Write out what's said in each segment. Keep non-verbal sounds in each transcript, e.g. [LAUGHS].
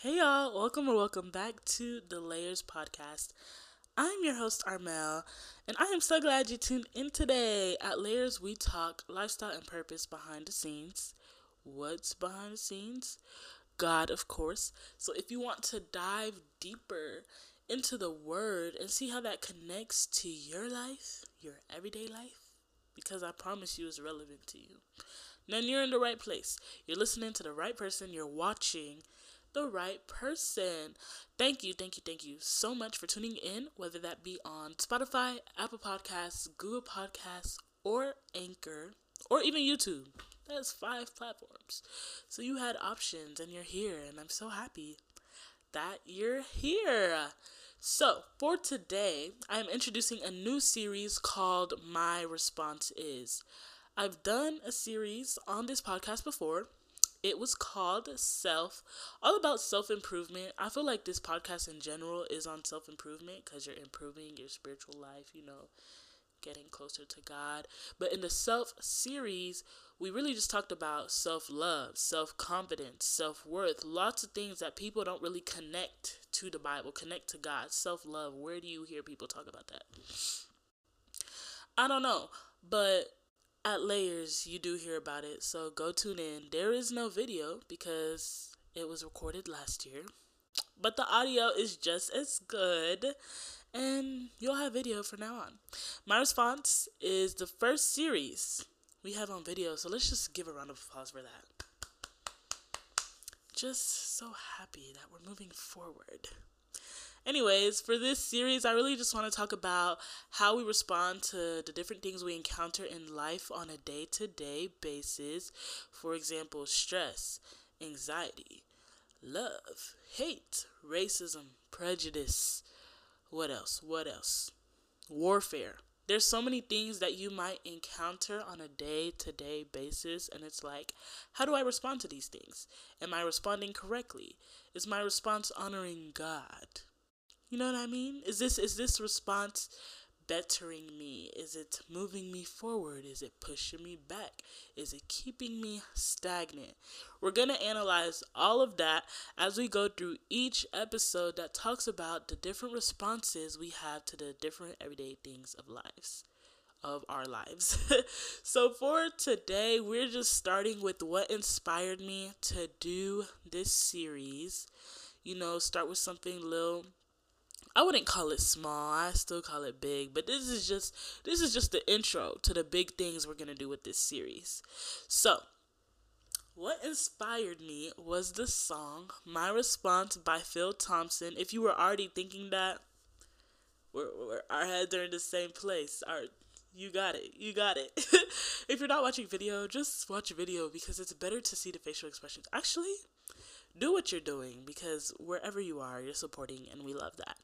Hey y'all, welcome or welcome back to the Layers Podcast. I'm your host Armelle, and I am so glad you tuned in today. At Layers, we talk lifestyle and purpose behind the scenes. What's behind the scenes? God, of course. So if you want to dive deeper into the Word and see how that connects to your life, your everyday life, because I promise you it's relevant to you, then you're in the right place. You're listening to the right person. You're watching the right person. Thank you, thank you, thank you so much for tuning in, whether that be on Spotify, Apple Podcasts, Google Podcasts, or Anchor, or even YouTube. That's five platforms. So you had options and you're here, and I'm so happy that you're here. So, for today, I am introducing a new series called My Response Is. I've done a series on this podcast before. It was called Self, all about self improvement. I feel like this podcast in general is on self improvement because you're improving your spiritual life, you know, getting closer to God. But in the Self series, we really just talked about self love, self confidence, self worth, lots of things that people don't really connect to the Bible, connect to God, self love. Where do you hear people talk about that? I don't know, but at Layers, you do hear about it, so go tune in. There is no video because it was recorded last year, but the audio is just as good, and you'll have video from now on. My response is the first series we have on video, so let's just give a round of applause for that. Just so happy that we're moving forward. Anyways, for this series, I really just want to talk about how we respond to the different things we encounter in life on a day to day basis. For example, stress, anxiety, love, hate, racism, prejudice. What else? What else? Warfare. There's so many things that you might encounter on a day to day basis, and it's like, how do I respond to these things? Am I responding correctly? Is my response honoring God? You know what I mean? Is this is this response bettering me? Is it moving me forward? Is it pushing me back? Is it keeping me stagnant? We're going to analyze all of that as we go through each episode that talks about the different responses we have to the different everyday things of lives of our lives. [LAUGHS] so for today, we're just starting with what inspired me to do this series. You know, start with something little I wouldn't call it small. I still call it big, but this is just this is just the intro to the big things we're going to do with this series. So, what inspired me was the song My Response by Phil Thompson. If you were already thinking that, we're, we're, our heads are in the same place. Our, you got it. You got it. [LAUGHS] if you're not watching video, just watch video because it's better to see the facial expressions. Actually, do what you're doing because wherever you are, you're supporting, and we love that.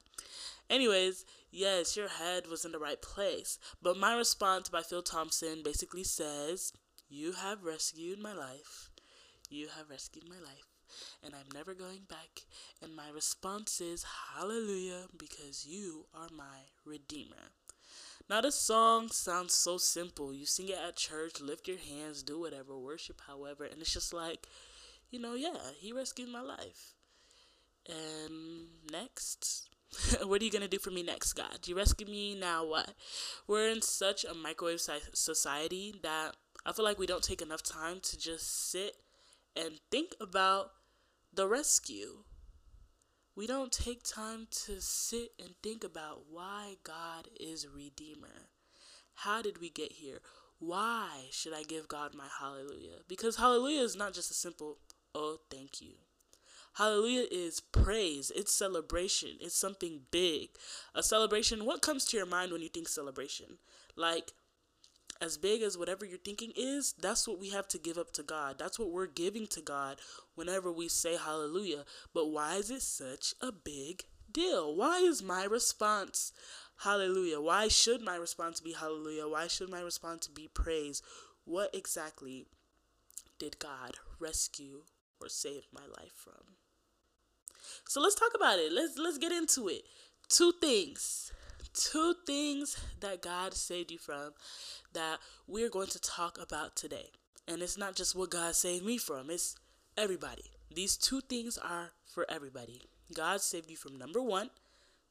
Anyways, yes, your head was in the right place. But my response by Phil Thompson basically says, You have rescued my life. You have rescued my life. And I'm never going back. And my response is, Hallelujah, because you are my Redeemer. Now, the song sounds so simple. You sing it at church, lift your hands, do whatever, worship however. And it's just like, you know, yeah, he rescued my life. And next, [LAUGHS] what are you going to do for me next, God? You rescue me, now what? We're in such a microwave society that I feel like we don't take enough time to just sit and think about the rescue. We don't take time to sit and think about why God is Redeemer. How did we get here? Why should I give God my hallelujah? Because hallelujah is not just a simple, oh, thank you. Hallelujah is praise, it's celebration, it's something big. A celebration, what comes to your mind when you think celebration? Like, as big as whatever you're thinking is, that's what we have to give up to God. That's what we're giving to God whenever we say hallelujah. But why is it such a big deal? Why is my response hallelujah? Why should my response be hallelujah? Why should my response be praise? What exactly did God rescue or save my life from? So let's talk about it. Let's let's get into it. Two things. Two things that God saved you from that we're going to talk about today. And it's not just what God saved me from, it's everybody. these two things are for everybody. God saved you from number one,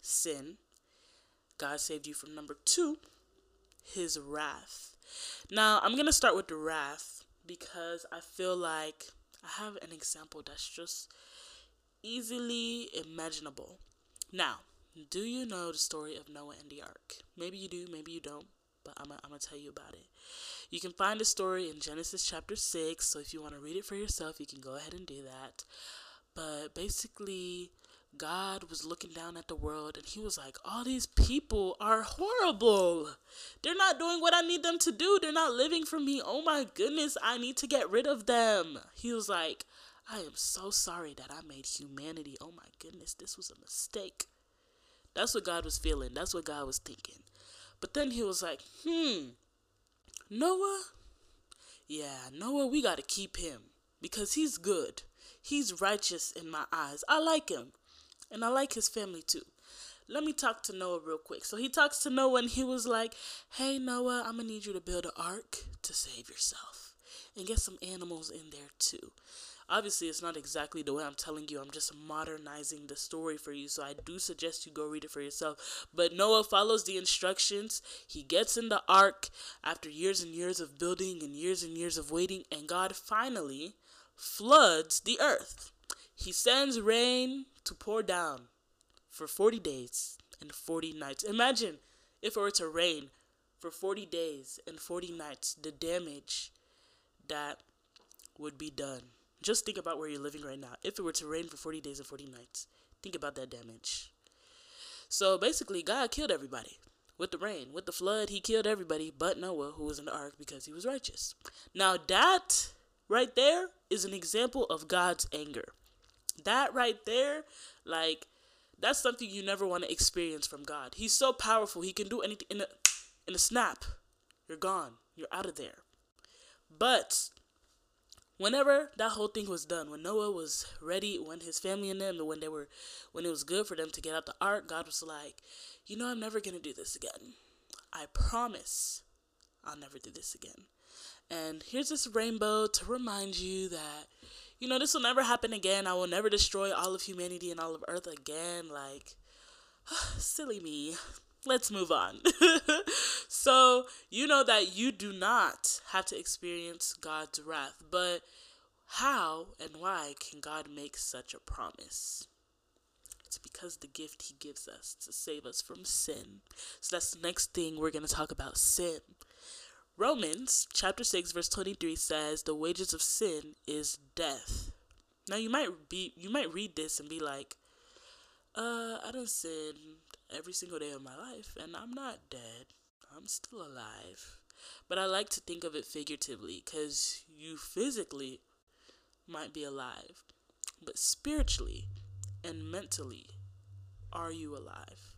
sin. God saved you from number two, his wrath. Now, I'm going to start with the wrath because I feel like I have an example that's just easily imaginable. Now, do you know the story of Noah and the ark? Maybe you do, maybe you don't, but I'm going to tell you about it. You can find the story in Genesis chapter 6, so if you want to read it for yourself, you can go ahead and do that. But basically, God was looking down at the world and he was like, All these people are horrible. They're not doing what I need them to do. They're not living for me. Oh my goodness, I need to get rid of them. He was like, I am so sorry that I made humanity. Oh my goodness, this was a mistake. That's what God was feeling. That's what God was thinking. But then he was like, Hmm, Noah? Yeah, Noah, we got to keep him because he's good. He's righteous in my eyes. I like him. And I like his family too. Let me talk to Noah real quick. So he talks to Noah and he was like, Hey, Noah, I'm going to need you to build an ark to save yourself and get some animals in there too. Obviously, it's not exactly the way I'm telling you. I'm just modernizing the story for you. So I do suggest you go read it for yourself. But Noah follows the instructions. He gets in the ark after years and years of building and years and years of waiting. And God finally floods the earth. He sends rain to pour down for 40 days and 40 nights. Imagine if it were to rain for 40 days and 40 nights, the damage that would be done. Just think about where you're living right now. If it were to rain for 40 days and 40 nights, think about that damage. So basically, God killed everybody with the rain. With the flood, he killed everybody but Noah, who was in the ark because he was righteous. Now, that right there is an example of God's anger. That right there, like, that's something you never want to experience from God. He's so powerful. He can do anything in a in a snap. You're gone. You're out of there. But whenever that whole thing was done, when Noah was ready, when his family and them, when they were, when it was good for them to get out the ark, God was like, you know, I'm never gonna do this again. I promise, I'll never do this again. And here's this rainbow to remind you that, you know, this will never happen again. I will never destroy all of humanity and all of Earth again. Like, [SIGHS] silly me. Let's move on. [LAUGHS] so, you know that you do not have to experience God's wrath, but how and why can God make such a promise? It's because the gift He gives us to save us from sin. So, that's the next thing we're going to talk about sin. Romans chapter 6 verse 23 says the wages of sin is death. Now you might be you might read this and be like, uh, I don't sin every single day of my life and I'm not dead. I'm still alive. But I like to think of it figuratively cuz you physically might be alive, but spiritually and mentally are you alive?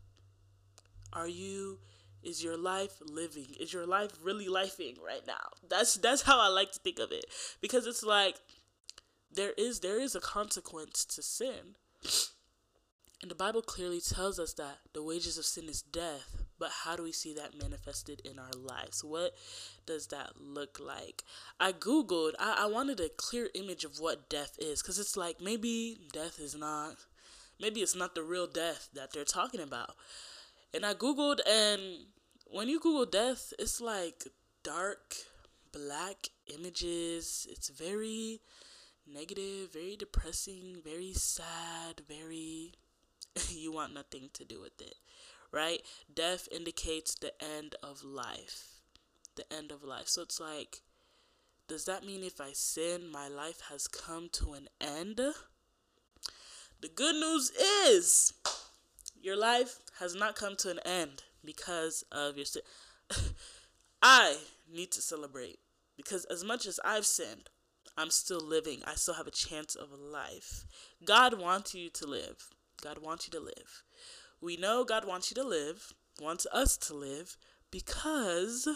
Are you is your life living? Is your life really lifing right now? That's that's how I like to think of it. Because it's like there is there is a consequence to sin. And the Bible clearly tells us that the wages of sin is death, but how do we see that manifested in our lives? What does that look like? I Googled, I, I wanted a clear image of what death is, because it's like maybe death is not, maybe it's not the real death that they're talking about. And I Googled, and when you Google death, it's like dark, black images. It's very negative, very depressing, very sad, very. [LAUGHS] you want nothing to do with it, right? Death indicates the end of life. The end of life. So it's like, does that mean if I sin, my life has come to an end? The good news is your life has not come to an end because of your sin. [LAUGHS] I need to celebrate because as much as I've sinned, I'm still living. I still have a chance of life. God wants you to live. God wants you to live. We know God wants you to live, wants us to live because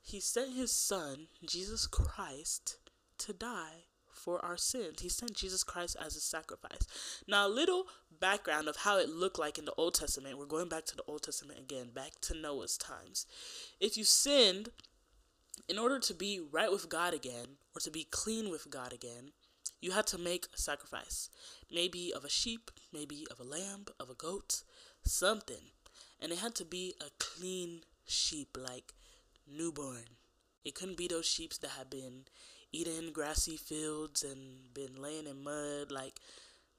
he sent his son, Jesus Christ, to die for our sins. He sent Jesus Christ as a sacrifice. Now, a little background of how it looked like in the Old Testament. We're going back to the Old Testament again, back to Noah's times. If you sinned, in order to be right with God again, or to be clean with God again, you had to make a sacrifice. Maybe of a sheep, maybe of a lamb, of a goat, something. And it had to be a clean sheep, like newborn. It couldn't be those sheep that had been eating grassy fields and been laying in mud. Like,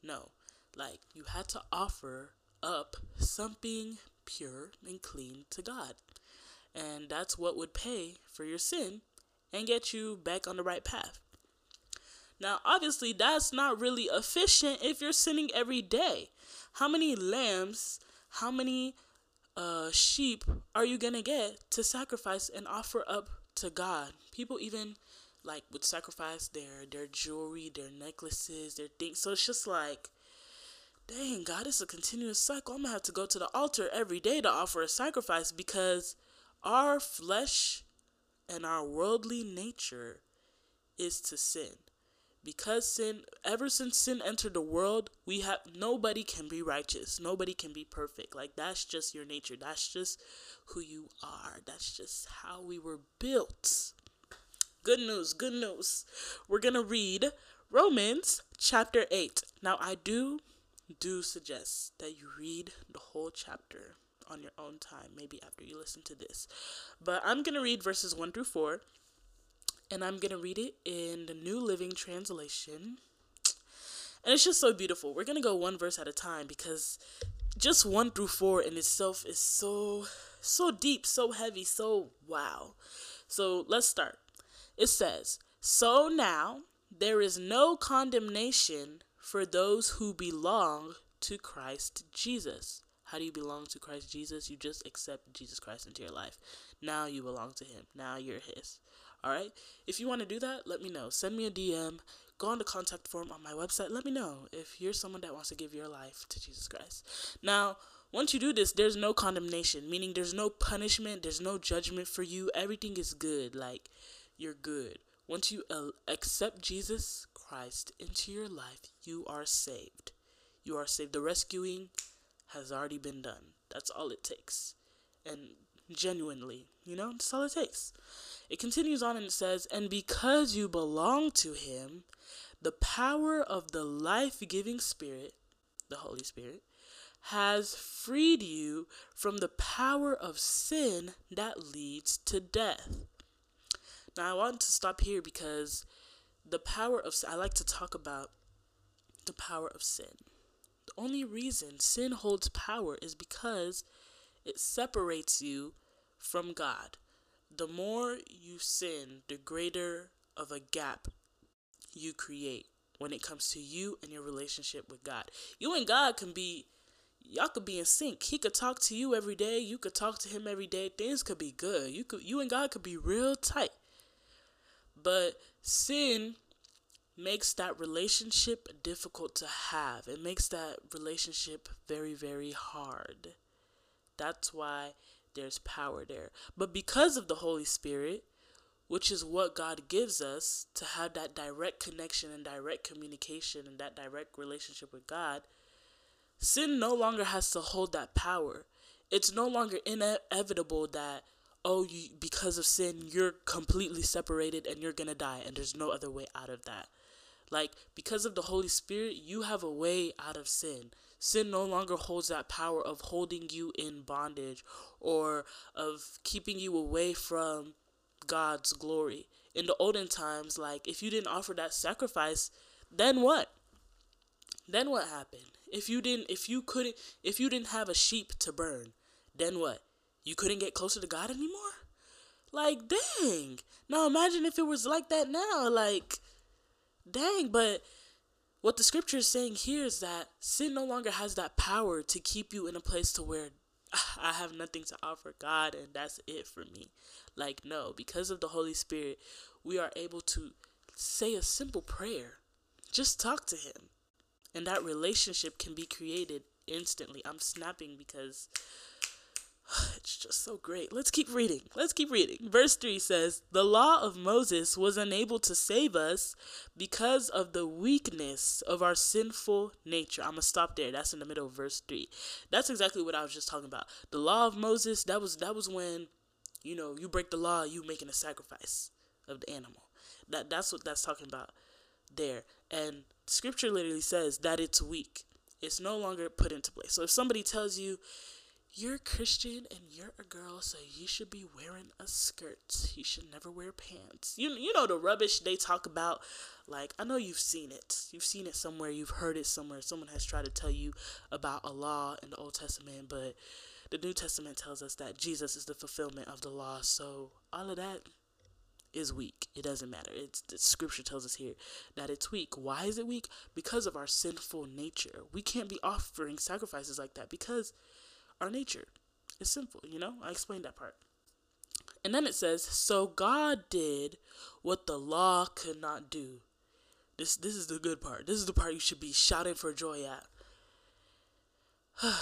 no. Like, you had to offer up something pure and clean to God. And that's what would pay for your sin and get you back on the right path. Now, obviously, that's not really efficient if you're sinning every day. How many lambs, how many uh, sheep are you gonna get to sacrifice and offer up to God? People even like would sacrifice their their jewelry, their necklaces, their things. So it's just like, dang, God, it's a continuous cycle. I'm gonna have to go to the altar every day to offer a sacrifice because our flesh and our worldly nature is to sin because sin ever since sin entered the world we have nobody can be righteous. Nobody can be perfect. Like that's just your nature. That's just who you are. That's just how we were built. Good news good news. We're gonna read romans chapter 8 now i do do suggest that you read the whole chapter on your own time maybe after you listen to this. But i'm gonna read verses 1 through 4 and I'm going to read it in the New Living Translation. And it's just so beautiful. We're going to go one verse at a time because just 1 through 4 in itself is so so deep, so heavy, so wow. So, let's start. It says, "So now there is no condemnation for those who belong to Christ Jesus." How do you belong to Christ Jesus? You just accept Jesus Christ into your life. Now you belong to him. Now you're his. All right. If you want to do that, let me know. Send me a DM. Go on the contact form on my website. Let me know if you're someone that wants to give your life to Jesus Christ. Now, once you do this, there's no condemnation, meaning there's no punishment, there's no judgment for you. Everything is good. Like, you're good. Once you uh, accept Jesus Christ into your life, you are saved. You are saved. The rescuing has already been done. That's all it takes. And genuinely, you know, that's all it takes. It continues on and it says, And because you belong to Him, the power of the life giving Spirit, the Holy Spirit, has freed you from the power of sin that leads to death. Now, I want to stop here because the power of I like to talk about the power of sin. The only reason sin holds power is because it separates you from God the more you sin, the greater of a gap you create when it comes to you and your relationship with God. You and God can be y'all could be in sync. He could talk to you every day, you could talk to him every day. Things could be good. You could you and God could be real tight. But sin makes that relationship difficult to have. It makes that relationship very very hard. That's why there's power there. But because of the Holy Spirit, which is what God gives us to have that direct connection and direct communication and that direct relationship with God, sin no longer has to hold that power. It's no longer inevitable that oh you because of sin you're completely separated and you're going to die and there's no other way out of that. Like because of the Holy Spirit, you have a way out of sin. Sin no longer holds that power of holding you in bondage or of keeping you away from God's glory. In the olden times, like if you didn't offer that sacrifice, then what? Then what happened? If you didn't if you couldn't if you didn't have a sheep to burn, then what? You couldn't get closer to God anymore? Like dang. Now imagine if it was like that now, like dang, but what the scripture is saying here is that sin no longer has that power to keep you in a place to where ah, I have nothing to offer God and that's it for me. Like no, because of the Holy Spirit, we are able to say a simple prayer. Just talk to him. And that relationship can be created instantly. I'm snapping because [SIGHS] It's just so great. Let's keep reading. Let's keep reading. Verse 3 says, The law of Moses was unable to save us because of the weakness of our sinful nature. I'm going to stop there. That's in the middle of verse 3. That's exactly what I was just talking about. The law of Moses, that was that was when, you know, you break the law, you making a sacrifice of the animal. That that's what that's talking about. there. And scripture literally says that it's weak. It's no longer put into place. So if somebody tells you, you're a Christian and you're a girl, so you should be wearing a skirt. You should never wear pants. You you know the rubbish they talk about. Like I know you've seen it. You've seen it somewhere. You've heard it somewhere. Someone has tried to tell you about a law in the Old Testament, but the New Testament tells us that Jesus is the fulfillment of the law. So all of that is weak. It doesn't matter. It's the scripture tells us here that it's weak. Why is it weak? Because of our sinful nature. We can't be offering sacrifices like that because our nature is sinful, you know? I explained that part. And then it says, "So God did what the law could not do." This this is the good part. This is the part you should be shouting for joy at. [SIGHS]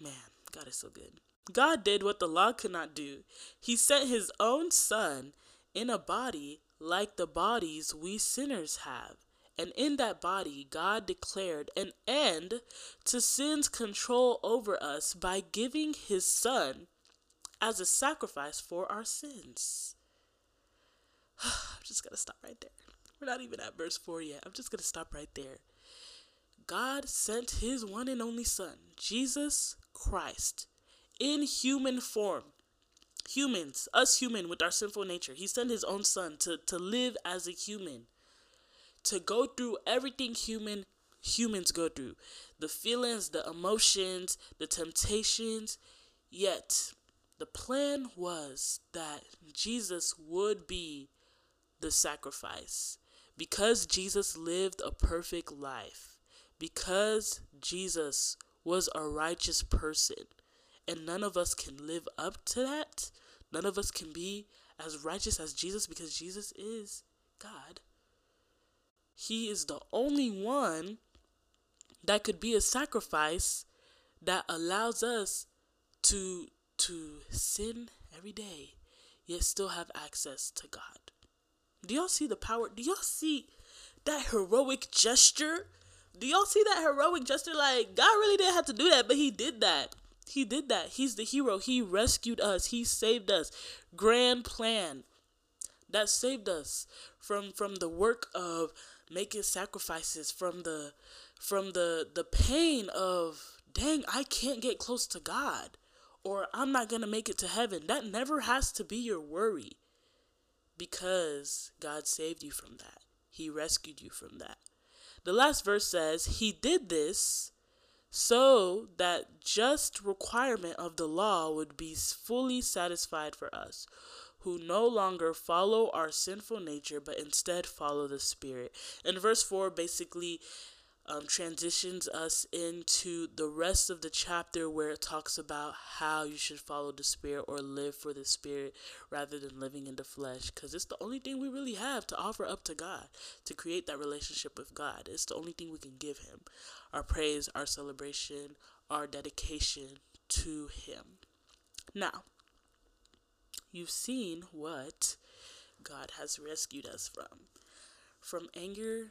Man, God is so good. God did what the law could not do. He sent his own son in a body like the bodies we sinners have. And in that body, God declared an end to sin's control over us by giving his son as a sacrifice for our sins. [SIGHS] I'm just going to stop right there. We're not even at verse 4 yet. I'm just going to stop right there. God sent his one and only son, Jesus Christ, in human form. Humans, us human with our sinful nature. He sent his own son to, to live as a human to go through everything human humans go through the feelings, the emotions, the temptations. Yet, the plan was that Jesus would be the sacrifice. Because Jesus lived a perfect life, because Jesus was a righteous person, and none of us can live up to that, none of us can be as righteous as Jesus because Jesus is God. He is the only one that could be a sacrifice that allows us to to sin every day yet still have access to God. Do y'all see the power? Do y'all see that heroic gesture? Do y'all see that heroic gesture? Like, God really didn't have to do that, but He did that. He did that. He's the hero. He rescued us. He saved us. Grand plan that saved us from from the work of making sacrifices from the from the the pain of dang I can't get close to God or I'm not going to make it to heaven. That never has to be your worry because God saved you from that. He rescued you from that. The last verse says, He did this so that just requirement of the law would be fully satisfied for us who no longer follow our sinful nature, but instead follow the Spirit. And verse 4 basically um, transitions us into the rest of the chapter where it talks about how you should follow the Spirit or live for the Spirit rather than living in the flesh. Because it's the only thing we really have to offer up to God, to create that relationship with God. It's the only thing we can give Him our praise, our celebration, our dedication to Him. Now, you've seen what God has rescued us from. From anger,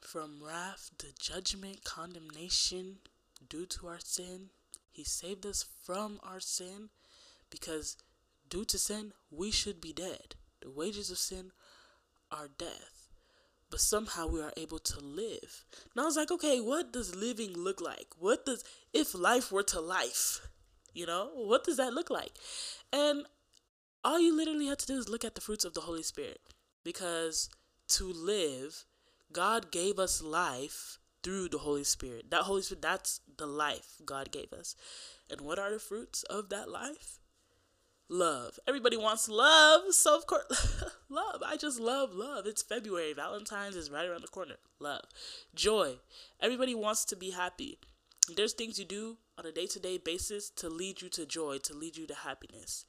from wrath, to judgment, condemnation due to our sin. He saved us from our sin because due to sin, we should be dead. The wages of sin are death. But somehow we are able to live. Now I was like, okay, what does living look like? What does, if life were to life, you know, what does that look like? And all you literally have to do is look at the fruits of the Holy Spirit. Because to live, God gave us life through the Holy Spirit. That Holy Spirit, that's the life God gave us. And what are the fruits of that life? Love. Everybody wants love. So, of course, [LAUGHS] love. I just love love. It's February. Valentine's is right around the corner. Love. Joy. Everybody wants to be happy. There's things you do on a day to day basis to lead you to joy, to lead you to happiness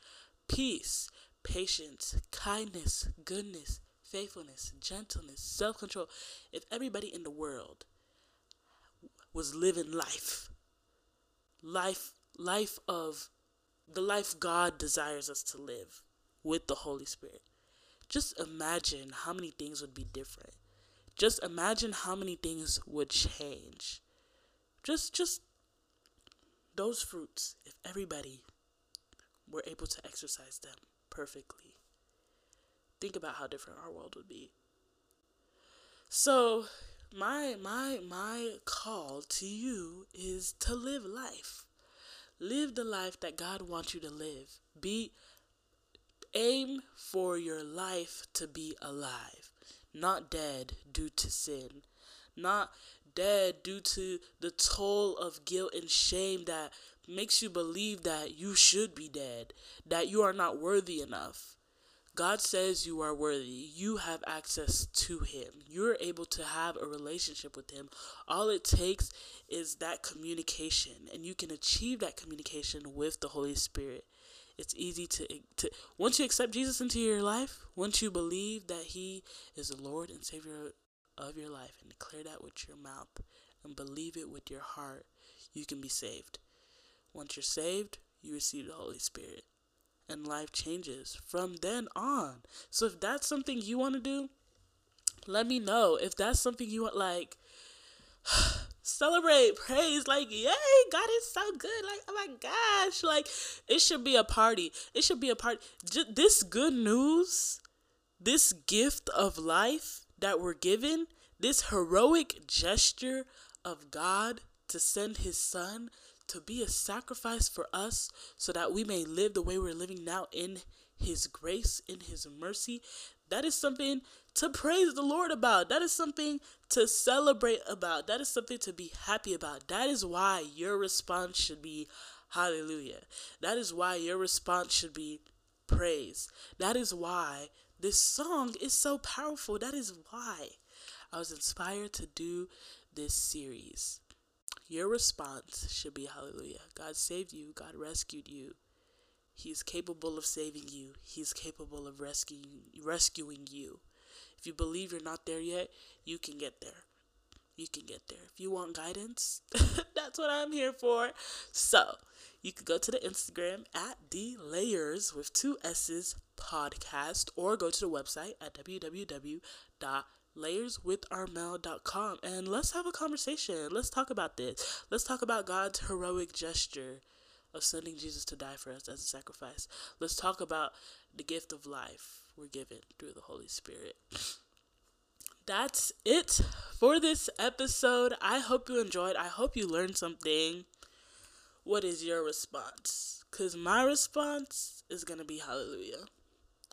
peace, patience, kindness, goodness, faithfulness, gentleness, self control. If everybody in the world was living life, life, life of the life God desires us to live with the Holy Spirit, just imagine how many things would be different. Just imagine how many things would change. Just, just those fruits, if everybody we're able to exercise them perfectly. Think about how different our world would be. So, my my my call to you is to live life. Live the life that God wants you to live. Be aim for your life to be alive, not dead due to sin, not dead due to the toll of guilt and shame that makes you believe that you should be dead, that you are not worthy enough. God says you are worthy. You have access to Him. You're able to have a relationship with Him. All it takes is that communication, and you can achieve that communication with the Holy Spirit. It's easy to, to once you accept Jesus into your life, once you believe that He is the Lord and Savior of your life, and declare that with your mouth and believe it with your heart, you can be saved. Once you're saved, you receive the Holy Spirit and life changes from then on. So if that's something you want to do, let me know. If that's something you want, like, [SIGHS] celebrate, praise, like, yay, God is so good. Like, oh my gosh, like, it should be a party. It should be a party. This good news, this gift of life that we're given, this heroic gesture of God to send his son to be a sacrifice for us so that we may live the way we're living now in his grace, in his mercy. That is something to praise the Lord about. That is something to celebrate about. That is something to be happy about. That is why your response should be hallelujah. That is why your response should be praise. That is why this song is so powerful. That is why I was inspired to do this series. Your response should be hallelujah. God saved you, God rescued you. He's capable of saving you. He's capable of rescuing rescuing you. If you believe you're not there yet, you can get there. You can get there. If you want guidance, [LAUGHS] that's what I'm here for. So, you could go to the Instagram at the layers with two S's podcast or go to the website at www layerswitharmelle.com and let's have a conversation. Let's talk about this. Let's talk about God's heroic gesture of sending Jesus to die for us as a sacrifice. Let's talk about the gift of life we're given through the Holy Spirit. That's it for this episode. I hope you enjoyed. I hope you learned something. What is your response? Because my response is going to be hallelujah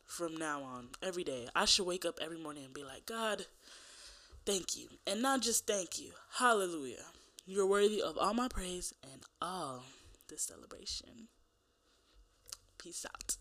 from now on, every day. I should wake up every morning and be like, God, thank you. And not just thank you, hallelujah. You're worthy of all my praise and all the celebration. Peace out.